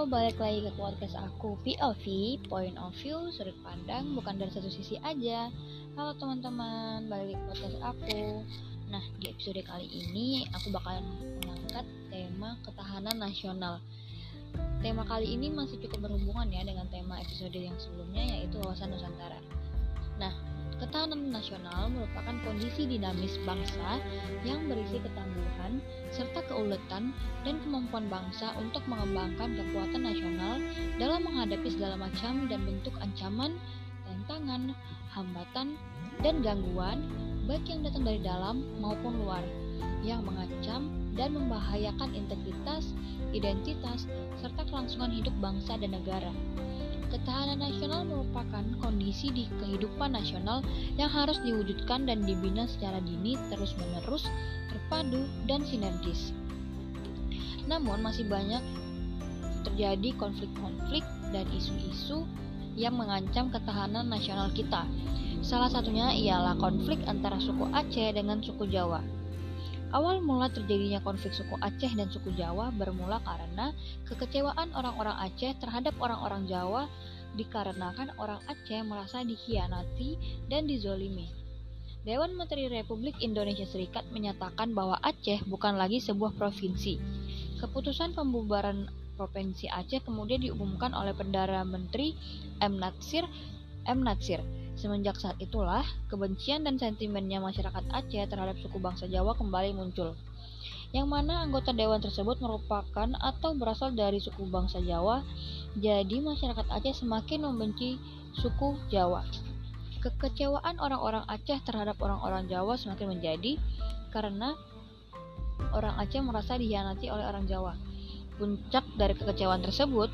Balik lagi ke podcast aku POV, Point of View, sudut pandang, bukan dari satu sisi aja. Halo teman-teman, balik ke podcast aku. Nah, di episode kali ini aku bakalan mengangkat tema ketahanan nasional. Tema kali ini masih cukup berhubungan ya dengan tema episode yang sebelumnya yaitu wawasan Nusantara Nah, Ketahanan nasional merupakan kondisi dinamis bangsa yang berisi ketangguhan serta keuletan dan kemampuan bangsa untuk mengembangkan kekuatan nasional dalam menghadapi segala macam dan bentuk ancaman, tantangan, hambatan, dan gangguan baik yang datang dari dalam maupun luar yang mengancam dan membahayakan integritas, identitas, serta kelangsungan hidup bangsa dan negara. Ketahanan nasional merupakan kondisi di kehidupan nasional yang harus diwujudkan dan dibina secara dini, terus-menerus, terpadu, dan sinergis. Namun, masih banyak terjadi konflik-konflik dan isu-isu yang mengancam ketahanan nasional kita. Salah satunya ialah konflik antara suku Aceh dengan suku Jawa. Awal mula terjadinya konflik suku Aceh dan suku Jawa bermula karena kekecewaan orang-orang Aceh terhadap orang-orang Jawa dikarenakan orang Aceh merasa dikhianati dan dizolimi. Dewan Menteri Republik Indonesia Serikat menyatakan bahwa Aceh bukan lagi sebuah provinsi. Keputusan pembubaran Provinsi Aceh kemudian diumumkan oleh Perdana Menteri M. Natsir M. Natsir Semenjak saat itulah, kebencian dan sentimennya masyarakat Aceh terhadap suku bangsa Jawa kembali muncul. Yang mana anggota dewan tersebut merupakan atau berasal dari suku bangsa Jawa, jadi masyarakat Aceh semakin membenci suku Jawa. Kekecewaan orang-orang Aceh terhadap orang-orang Jawa semakin menjadi karena orang Aceh merasa dihianati oleh orang Jawa. Puncak dari kekecewaan tersebut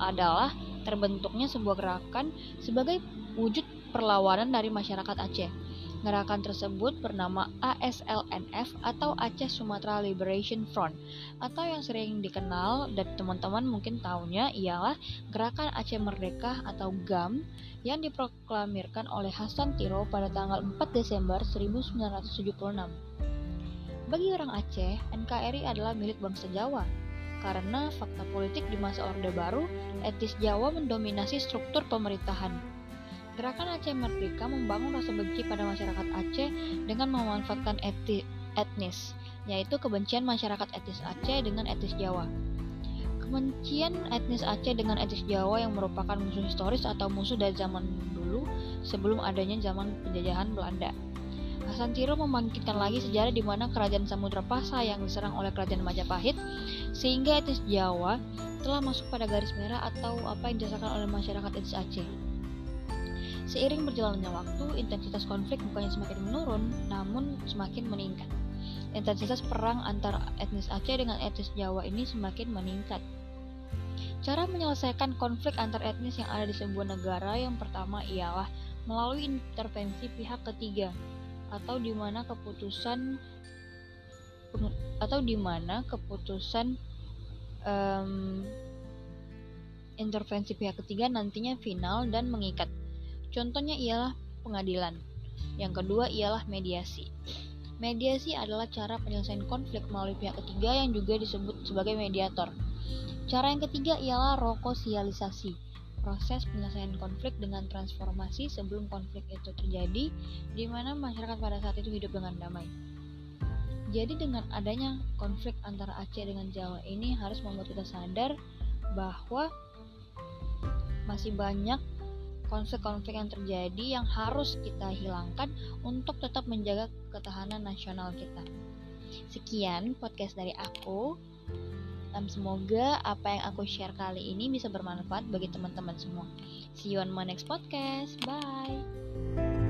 adalah terbentuknya sebuah gerakan sebagai wujud perlawanan dari masyarakat Aceh. Gerakan tersebut bernama ASLNF atau Aceh Sumatera Liberation Front atau yang sering dikenal dan teman-teman mungkin tahunya ialah Gerakan Aceh Merdeka atau GAM yang diproklamirkan oleh Hasan Tiro pada tanggal 4 Desember 1976. Bagi orang Aceh, NKRI adalah milik bangsa Jawa karena fakta politik di masa Orde Baru, etis Jawa mendominasi struktur pemerintahan. Gerakan Aceh Merdeka membangun rasa benci pada masyarakat Aceh dengan memanfaatkan eti, etnis, yaitu kebencian masyarakat etnis Aceh dengan etnis Jawa. Kebencian etnis Aceh dengan etnis Jawa yang merupakan musuh historis atau musuh dari zaman dulu sebelum adanya zaman penjajahan Belanda. Hasan Tiro membangkitkan lagi sejarah di mana kerajaan Samudra Pasa yang diserang oleh kerajaan Majapahit sehingga etnis Jawa telah masuk pada garis merah atau apa yang dirasakan oleh masyarakat etnis Aceh. Seiring berjalannya waktu, intensitas konflik bukannya semakin menurun, namun semakin meningkat. Intensitas perang antara etnis Aceh dengan etnis Jawa ini semakin meningkat. Cara menyelesaikan konflik antar etnis yang ada di sebuah negara yang pertama ialah melalui intervensi pihak ketiga atau di mana keputusan atau di mana keputusan um, intervensi pihak ketiga nantinya final dan mengikat. Contohnya ialah pengadilan. Yang kedua ialah mediasi. Mediasi adalah cara penyelesaian konflik melalui pihak ketiga yang juga disebut sebagai mediator. Cara yang ketiga ialah rokosialisasi, proses penyelesaian konflik dengan transformasi sebelum konflik itu terjadi, di mana masyarakat pada saat itu hidup dengan damai. Jadi dengan adanya konflik antara Aceh dengan Jawa ini harus membuat kita sadar bahwa masih banyak konflik-konflik yang terjadi yang harus kita hilangkan untuk tetap menjaga ketahanan nasional kita. Sekian podcast dari aku. Um, semoga apa yang aku share kali ini bisa bermanfaat bagi teman-teman semua. See you on my next podcast. Bye.